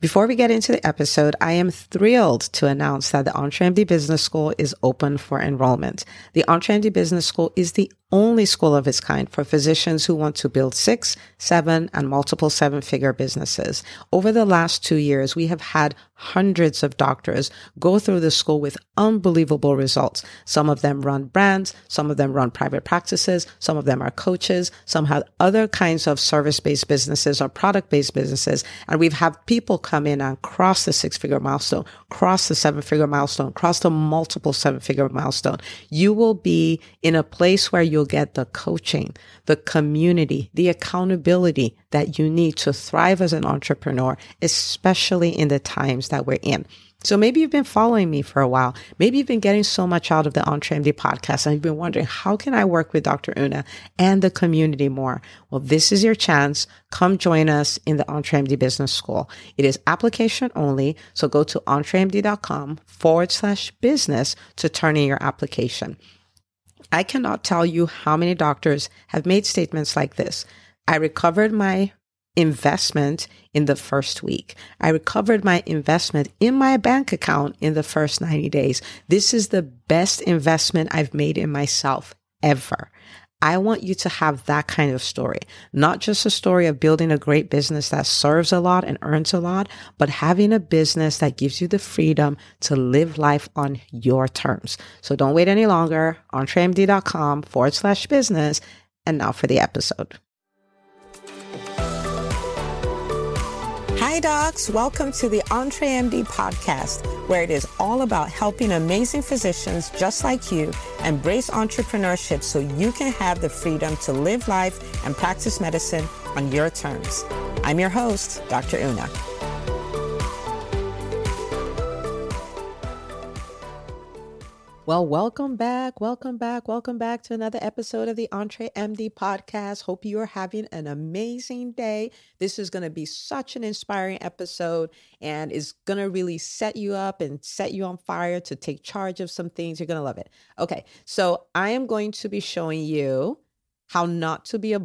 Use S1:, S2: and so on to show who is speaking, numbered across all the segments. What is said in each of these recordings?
S1: Before we get into the episode, I am thrilled to announce that the EntreMD Business School is open for enrollment. The EntreMD Business School is the only school of its kind for physicians who want to build six, seven, and multiple seven figure businesses. Over the last two years, we have had hundreds of doctors go through the school with unbelievable results. Some of them run brands, some of them run private practices, some of them are coaches, some have other kinds of service based businesses or product based businesses. And we've had people come in and cross the six figure milestone, cross the seven figure milestone, cross the multiple seven figure milestone. You will be in a place where you'll get the coaching, the community, the accountability that you need to thrive as an entrepreneur, especially in the times that we're in. So maybe you've been following me for a while. Maybe you've been getting so much out of the EntreMD podcast and you've been wondering, how can I work with Dr. Una and the community more? Well, this is your chance. Come join us in the EntreMD Business School. It is application only. So go to entremd.com forward slash business to turn in your application. I cannot tell you how many doctors have made statements like this. I recovered my investment in the first week. I recovered my investment in my bank account in the first 90 days. This is the best investment I've made in myself ever. I want you to have that kind of story, not just a story of building a great business that serves a lot and earns a lot, but having a business that gives you the freedom to live life on your terms. So don't wait any longer. EntreMD.com forward slash business. And now for the episode. Hi, docs. Welcome to the EntreMD podcast, where it is all about helping amazing physicians just like you embrace entrepreneurship so you can have the freedom to live life and practice medicine on your terms. I'm your host, Dr. Una. Well, welcome back. Welcome back. Welcome back to another episode of the EntreMD podcast. Hope you are having an amazing day. This is going to be such an inspiring episode and is going to really set you up and set you on fire to take charge of some things. You're going to love it. Okay. So I am going to be showing you how not to be a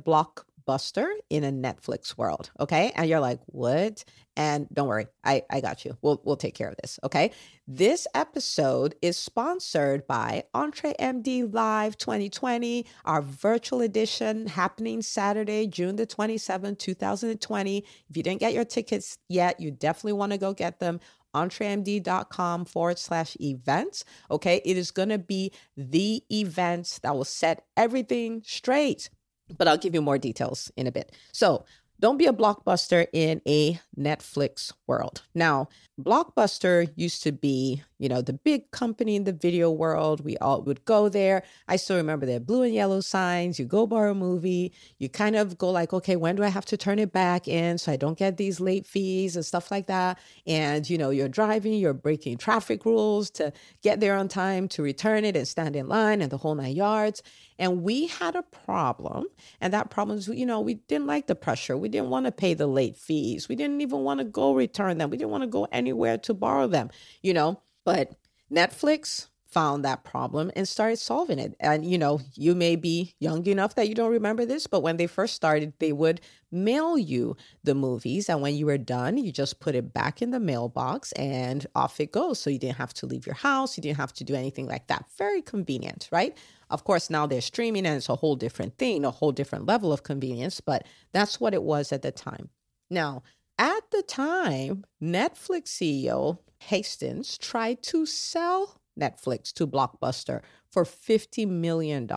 S1: blockbuster in a Netflix world. Okay. And you're like, what? And don't worry, I, I got you. We'll we'll take care of this. Okay. This episode is sponsored by EntreMD Live 2020, our virtual edition happening Saturday, June the 27th, 2020. If you didn't get your tickets yet, you definitely want to go get them entremd.com forward slash events. Okay. It is going to be the event that will set everything straight. But I'll give you more details in a bit. So, don't be a blockbuster in a Netflix world. Now, Blockbuster used to be, you know, the big company in the video world. We all would go there. I still remember their blue and yellow signs. You go borrow a movie. You kind of go like, okay, when do I have to turn it back in so I don't get these late fees and stuff like that? And, you know, you're driving, you're breaking traffic rules to get there on time to return it and stand in line and the whole nine yards. And we had a problem. And that problem is, you know, we didn't like the pressure. We didn't want to pay the late fees. We didn't even want to go return them. We didn't want to go anywhere to borrow them, you know. But Netflix found that problem and started solving it. And you know, you may be young enough that you don't remember this, but when they first started, they would mail you the movies and when you were done, you just put it back in the mailbox and off it goes. So you didn't have to leave your house, you didn't have to do anything like that. Very convenient, right? Of course, now they're streaming and it's a whole different thing, a whole different level of convenience, but that's what it was at the time. Now, at the time, Netflix CEO Hastings tried to sell Netflix to Blockbuster for $50 million.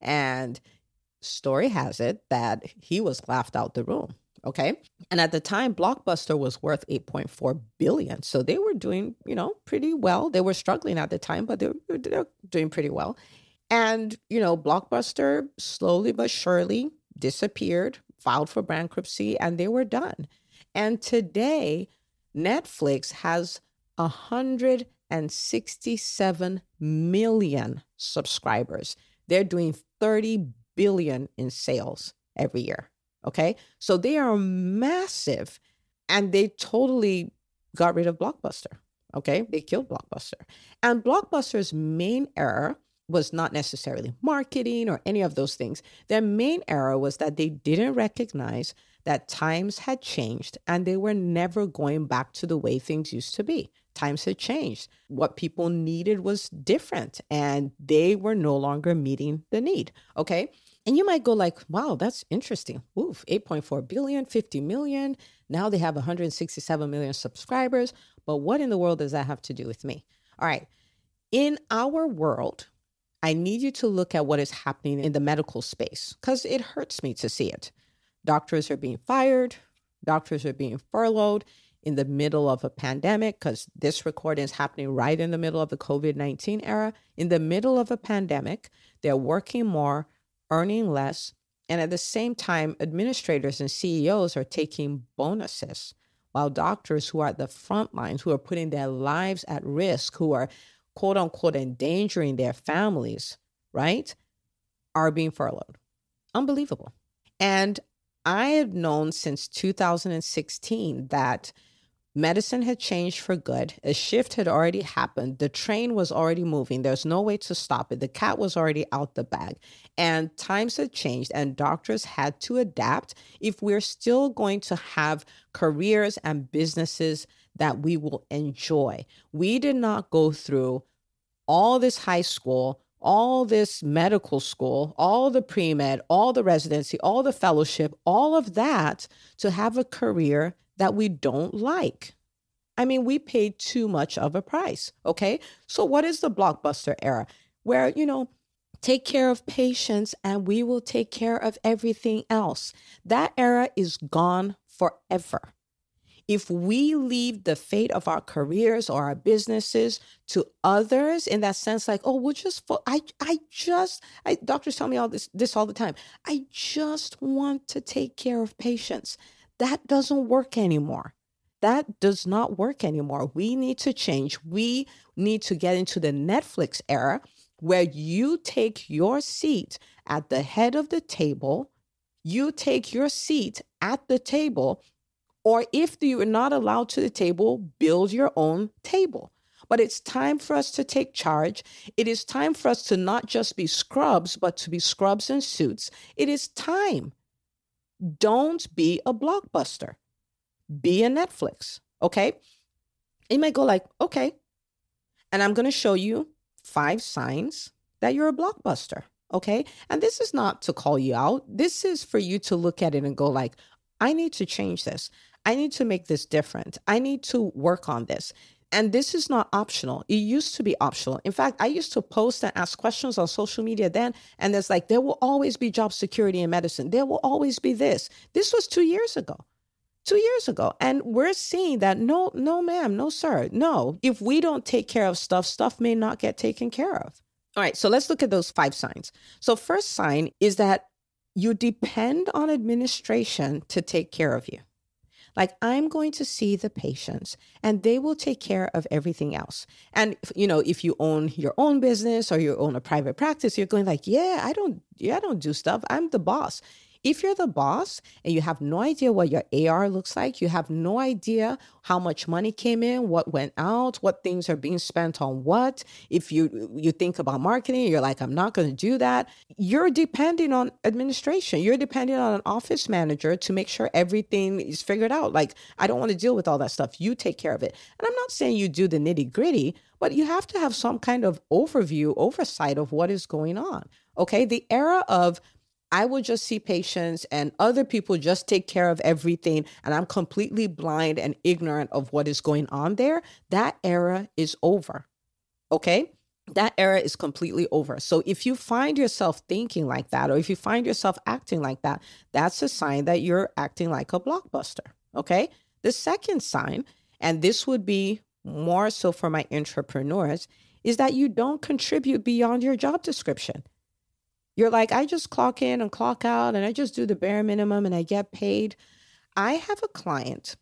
S1: And story has it that he was laughed out the room. Okay. And at the time, Blockbuster was worth 8.4 billion. So they were doing, you know, pretty well. They were struggling at the time, but they were, they were doing pretty well. And, you know, Blockbuster slowly but surely disappeared, filed for bankruptcy, and they were done. And today, Netflix has 167 million subscribers. They're doing 30 billion in sales every year. Okay. So they are massive and they totally got rid of Blockbuster. Okay. They killed Blockbuster. And Blockbuster's main error was not necessarily marketing or any of those things. Their main error was that they didn't recognize that times had changed and they were never going back to the way things used to be. Times had changed. What people needed was different and they were no longer meeting the need. Okay. And you might go like, wow, that's interesting. Oof, 8.4 billion, 50 million. Now they have 167 million subscribers. But what in the world does that have to do with me? All right. In our world, I need you to look at what is happening in the medical space because it hurts me to see it. Doctors are being fired, doctors are being furloughed in the middle of a pandemic because this recording is happening right in the middle of the COVID 19 era. In the middle of a pandemic, they're working more, earning less, and at the same time, administrators and CEOs are taking bonuses while doctors who are at the front lines, who are putting their lives at risk, who are quote unquote endangering their families, right, are being furloughed. Unbelievable. And I have known since 2016 that medicine had changed for good. A shift had already happened. The train was already moving. There's no way to stop it. The cat was already out the bag. And times had changed, and doctors had to adapt if we're still going to have careers and businesses that we will enjoy. We did not go through all this high school, all this medical school, all the pre med, all the residency, all the fellowship, all of that to have a career that we don't like. I mean, we paid too much of a price. Okay. So, what is the blockbuster era? Where, you know, take care of patients and we will take care of everything else. That era is gone forever if we leave the fate of our careers or our businesses to others in that sense like oh we'll just fo- i i just I, doctors tell me all this this all the time i just want to take care of patients that doesn't work anymore that does not work anymore we need to change we need to get into the netflix era where you take your seat at the head of the table you take your seat at the table or if you are not allowed to the table, build your own table. But it's time for us to take charge. It is time for us to not just be scrubs, but to be scrubs in suits. It is time. Don't be a blockbuster. Be a Netflix. Okay. You might go like, okay. And I'm going to show you five signs that you're a blockbuster. Okay. And this is not to call you out. This is for you to look at it and go like, I need to change this. I need to make this different. I need to work on this. And this is not optional. It used to be optional. In fact, I used to post and ask questions on social media then, and there's like, there will always be job security in medicine. There will always be this. This was two years ago. Two years ago. And we're seeing that no, no, ma'am, no, sir. No. If we don't take care of stuff, stuff may not get taken care of. All right. So let's look at those five signs. So, first sign is that you depend on administration to take care of you. Like, I'm going to see the patients and they will take care of everything else. And, you know, if you own your own business or you own a private practice, you're going like, yeah, I don't, yeah, I don't do stuff. I'm the boss. If you're the boss and you have no idea what your AR looks like, you have no idea how much money came in, what went out, what things are being spent on what. If you you think about marketing, you're like, I'm not going to do that. You're depending on administration. You're depending on an office manager to make sure everything is figured out. Like, I don't want to deal with all that stuff. You take care of it. And I'm not saying you do the nitty gritty, but you have to have some kind of overview, oversight of what is going on. Okay. The era of I will just see patients and other people just take care of everything. And I'm completely blind and ignorant of what is going on there. That era is over. Okay. That era is completely over. So if you find yourself thinking like that, or if you find yourself acting like that, that's a sign that you're acting like a blockbuster. Okay. The second sign, and this would be more so for my entrepreneurs, is that you don't contribute beyond your job description. You're like, I just clock in and clock out and I just do the bare minimum and I get paid. I have a client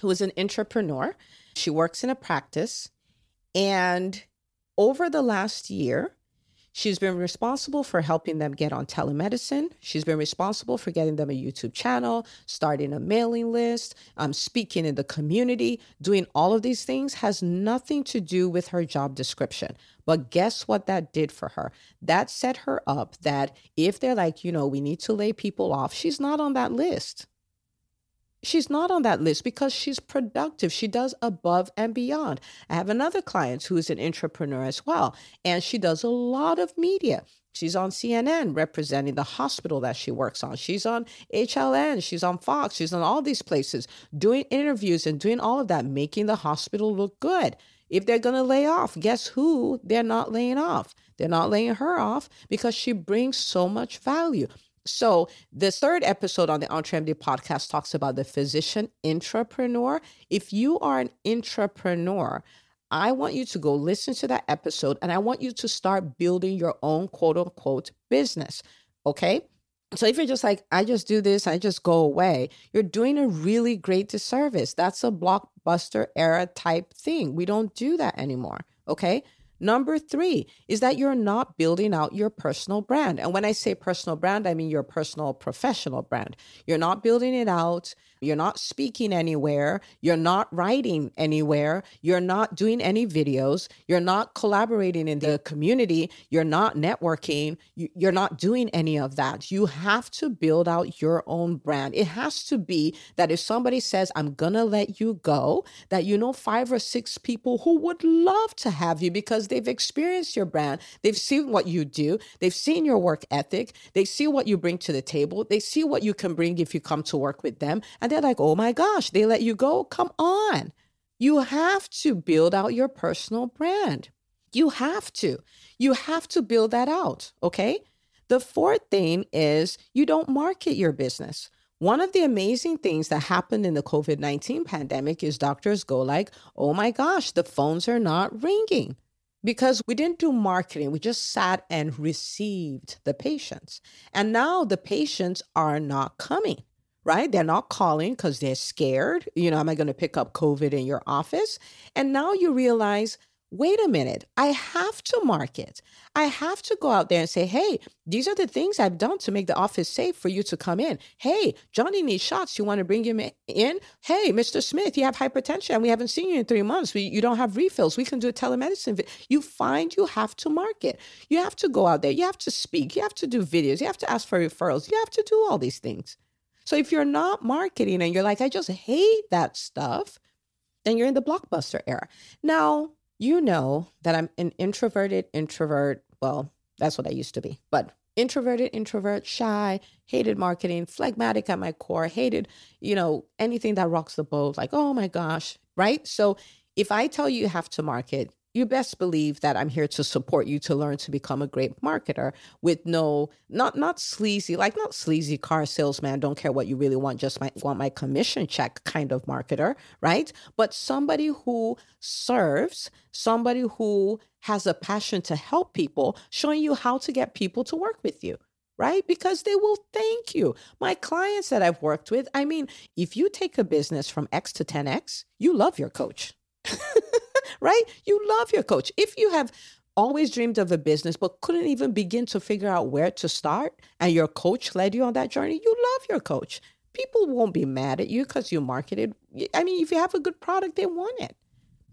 S1: who is an entrepreneur. She works in a practice. And over the last year, She's been responsible for helping them get on telemedicine. She's been responsible for getting them a YouTube channel, starting a mailing list, um, speaking in the community. Doing all of these things has nothing to do with her job description. But guess what that did for her? That set her up that if they're like, you know, we need to lay people off, she's not on that list. She's not on that list because she's productive. She does above and beyond. I have another client who's an entrepreneur as well, and she does a lot of media. She's on CNN representing the hospital that she works on. She's on HLN. She's on Fox. She's on all these places doing interviews and doing all of that, making the hospital look good. If they're going to lay off, guess who they're not laying off? They're not laying her off because she brings so much value. So, the third episode on the EntreMD podcast talks about the physician intrapreneur. If you are an intrapreneur, I want you to go listen to that episode and I want you to start building your own quote unquote business. Okay. So if you're just like, I just do this, I just go away, you're doing a really great disservice. That's a blockbuster era type thing. We don't do that anymore. Okay. Number three is that you're not building out your personal brand. And when I say personal brand, I mean your personal professional brand. You're not building it out. You're not speaking anywhere. You're not writing anywhere. You're not doing any videos. You're not collaborating in the community. You're not networking. You're not doing any of that. You have to build out your own brand. It has to be that if somebody says, I'm going to let you go, that you know five or six people who would love to have you because they've experienced your brand. They've seen what you do. They've seen your work ethic. They see what you bring to the table. They see what you can bring if you come to work with them. And they're like, oh my gosh, they let you go? Come on. You have to build out your personal brand. You have to. You have to build that out. Okay. The fourth thing is you don't market your business. One of the amazing things that happened in the COVID 19 pandemic is doctors go like, oh my gosh, the phones are not ringing because we didn't do marketing. We just sat and received the patients. And now the patients are not coming, right? They're not calling because they're scared. You know, am I going to pick up COVID in your office? And now you realize wait a minute, I have to market. I have to go out there and say, hey, these are the things I've done to make the office safe for you to come in. Hey, Johnny needs shots. You want to bring him in? Hey, Mr. Smith, you have hypertension and we haven't seen you in three months. We, you don't have refills. We can do a telemedicine. You find you have to market. You have to go out there. You have to speak. You have to do videos. You have to ask for referrals. You have to do all these things. So if you're not marketing and you're like, I just hate that stuff, then you're in the blockbuster era. Now, you know that I'm an introverted introvert. Well, that's what I used to be, but introverted introvert, shy, hated marketing, phlegmatic at my core, hated, you know, anything that rocks the boat, like, oh my gosh, right? So if I tell you you have to market, you best believe that I'm here to support you to learn to become a great marketer with no not not sleazy like not sleazy car salesman don't care what you really want just might want my commission check kind of marketer right but somebody who serves somebody who has a passion to help people showing you how to get people to work with you right? Because they will thank you. My clients that I've worked with, I mean, if you take a business from X to 10X, you love your coach. right? You love your coach. If you have always dreamed of a business but couldn't even begin to figure out where to start and your coach led you on that journey, you love your coach. People won't be mad at you because you marketed. I mean, if you have a good product, they want it.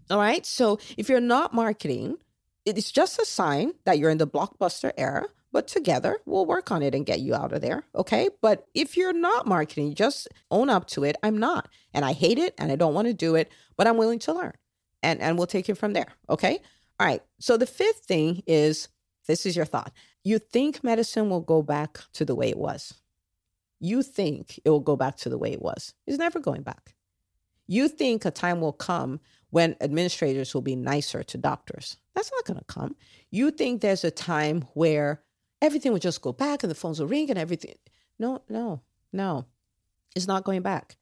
S1: All right. So if you're not marketing, it's just a sign that you're in the blockbuster era, but together we'll work on it and get you out of there. Okay. But if you're not marketing, just own up to it. I'm not. And I hate it and I don't want to do it, but I'm willing to learn and and we'll take it from there. Okay. All right. So the fifth thing is this is your thought. You think medicine will go back to the way it was. You think it will go back to the way it was. It's never going back. You think a time will come when administrators will be nicer to doctors. That's not going to come. You think there's a time where everything will just go back and the phones will ring and everything. No, no, no. It's not going back.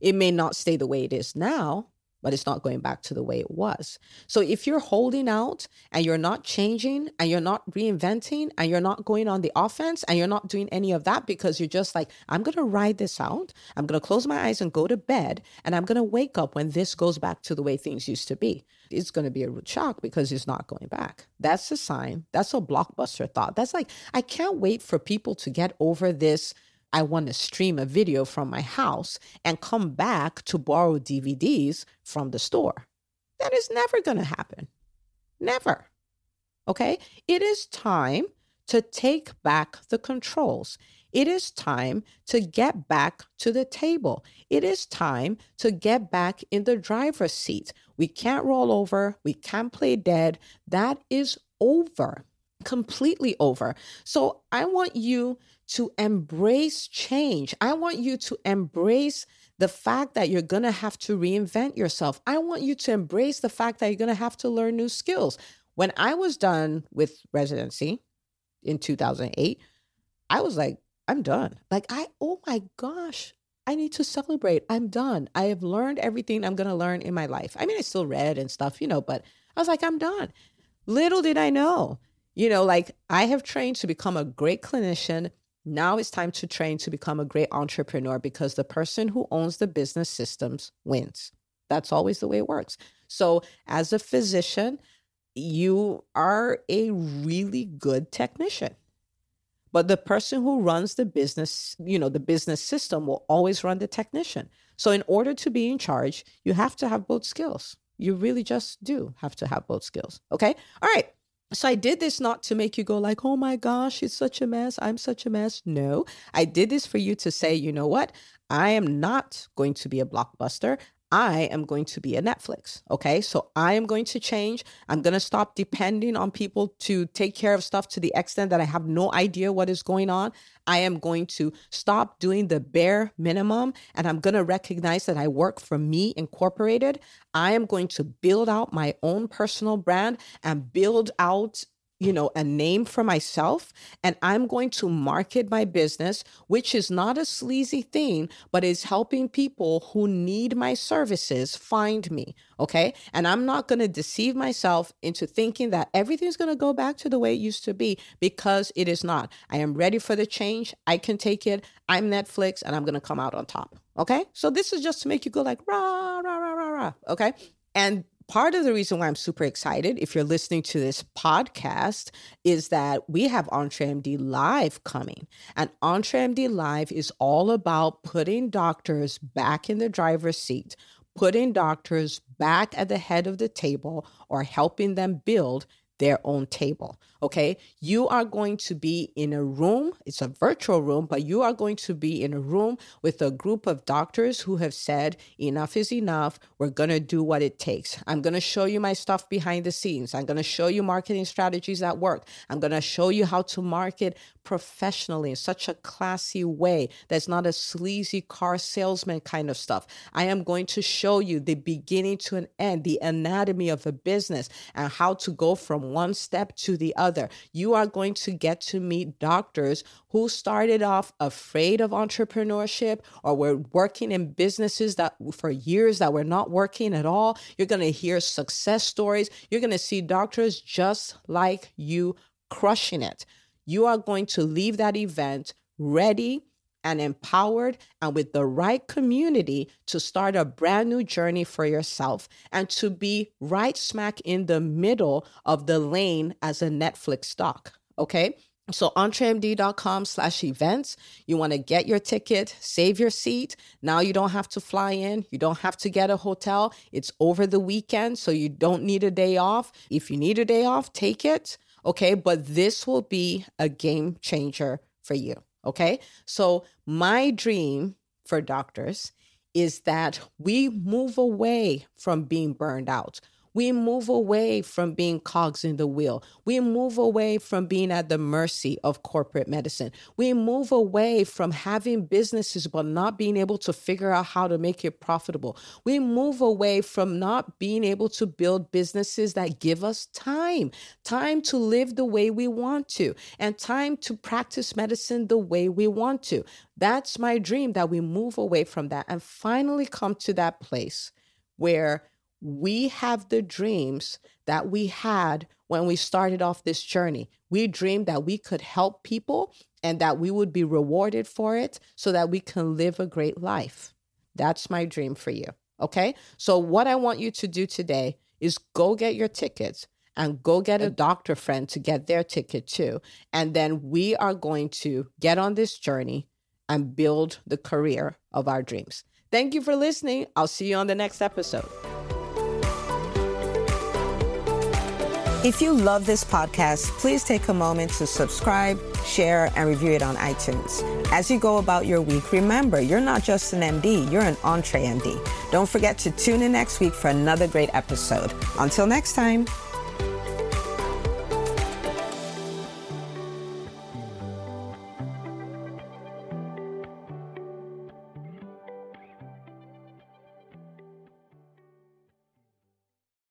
S1: It may not stay the way it is now, but it's not going back to the way it was. So if you're holding out and you're not changing and you're not reinventing and you're not going on the offense and you're not doing any of that because you're just like, I'm going to ride this out. I'm going to close my eyes and go to bed and I'm going to wake up when this goes back to the way things used to be. It's going to be a rude shock because it's not going back. That's a sign. That's a blockbuster thought. That's like, I can't wait for people to get over this I want to stream a video from my house and come back to borrow DVDs from the store. That is never going to happen. Never. Okay? It is time to take back the controls. It is time to get back to the table. It is time to get back in the driver's seat. We can't roll over. We can't play dead. That is over, completely over. So I want you to embrace change. I want you to embrace the fact that you're going to have to reinvent yourself. I want you to embrace the fact that you're going to have to learn new skills. When I was done with residency in 2008, I was like, I'm done. Like, I, oh my gosh, I need to celebrate. I'm done. I have learned everything I'm going to learn in my life. I mean, I still read and stuff, you know, but I was like, I'm done. Little did I know, you know, like I have trained to become a great clinician. Now it's time to train to become a great entrepreneur because the person who owns the business systems wins. That's always the way it works. So, as a physician, you are a really good technician. But the person who runs the business, you know, the business system will always run the technician. So, in order to be in charge, you have to have both skills. You really just do have to have both skills. Okay. All right. So I did this not to make you go like, "Oh my gosh, it's such a mess. I'm such a mess." No. I did this for you to say, "You know what? I am not going to be a blockbuster. I am going to be a Netflix. Okay. So I am going to change. I'm going to stop depending on people to take care of stuff to the extent that I have no idea what is going on. I am going to stop doing the bare minimum and I'm going to recognize that I work for me incorporated. I am going to build out my own personal brand and build out you know, a name for myself and I'm going to market my business, which is not a sleazy thing, but is helping people who need my services find me. Okay. And I'm not going to deceive myself into thinking that everything's going to go back to the way it used to be because it is not. I am ready for the change. I can take it. I'm Netflix and I'm going to come out on top. Okay. So this is just to make you go like, rah, rah, rah, rah, rah. Okay. And part of the reason why I'm super excited, if you're listening to this podcast, is that we have EntreMD Live coming. And EntreMD Live is all about putting doctors back in the driver's seat, putting doctors back at the head of the table, or helping them build their own table. Okay. You are going to be in a room, it's a virtual room, but you are going to be in a room with a group of doctors who have said, enough is enough. We're going to do what it takes. I'm going to show you my stuff behind the scenes. I'm going to show you marketing strategies that work. I'm going to show you how to market professionally in such a classy way that's not a sleazy car salesman kind of stuff. I am going to show you the beginning to an end, the anatomy of a business, and how to go from one step to the other. You are going to get to meet doctors who started off afraid of entrepreneurship or were working in businesses that for years that were not working at all. You're going to hear success stories. You're going to see doctors just like you crushing it. You are going to leave that event ready and empowered and with the right community to start a brand new journey for yourself and to be right smack in the middle of the lane as a Netflix stock. Okay. So entremd.com slash events, you want to get your ticket, save your seat. Now you don't have to fly in. You don't have to get a hotel. It's over the weekend, so you don't need a day off. If you need a day off, take it. Okay. But this will be a game changer for you. Okay. So, my dream for doctors is that we move away from being burned out. We move away from being cogs in the wheel. We move away from being at the mercy of corporate medicine. We move away from having businesses but not being able to figure out how to make it profitable. We move away from not being able to build businesses that give us time time to live the way we want to, and time to practice medicine the way we want to. That's my dream that we move away from that and finally come to that place where we have the dreams that we had when we started off this journey. We dreamed that we could help people and that we would be rewarded for it so that we can live a great life. That's my dream for you. Okay. So, what I want you to do today is go get your tickets and go get a doctor friend to get their ticket too. And then we are going to get on this journey and build the career of our dreams. Thank you for listening. I'll see you on the next episode. If you love this podcast, please take a moment to subscribe, share, and review it on iTunes. As you go about your week, remember you're not just an MD, you're an EntreMD. Don't forget to tune in next week for another great episode. Until next time.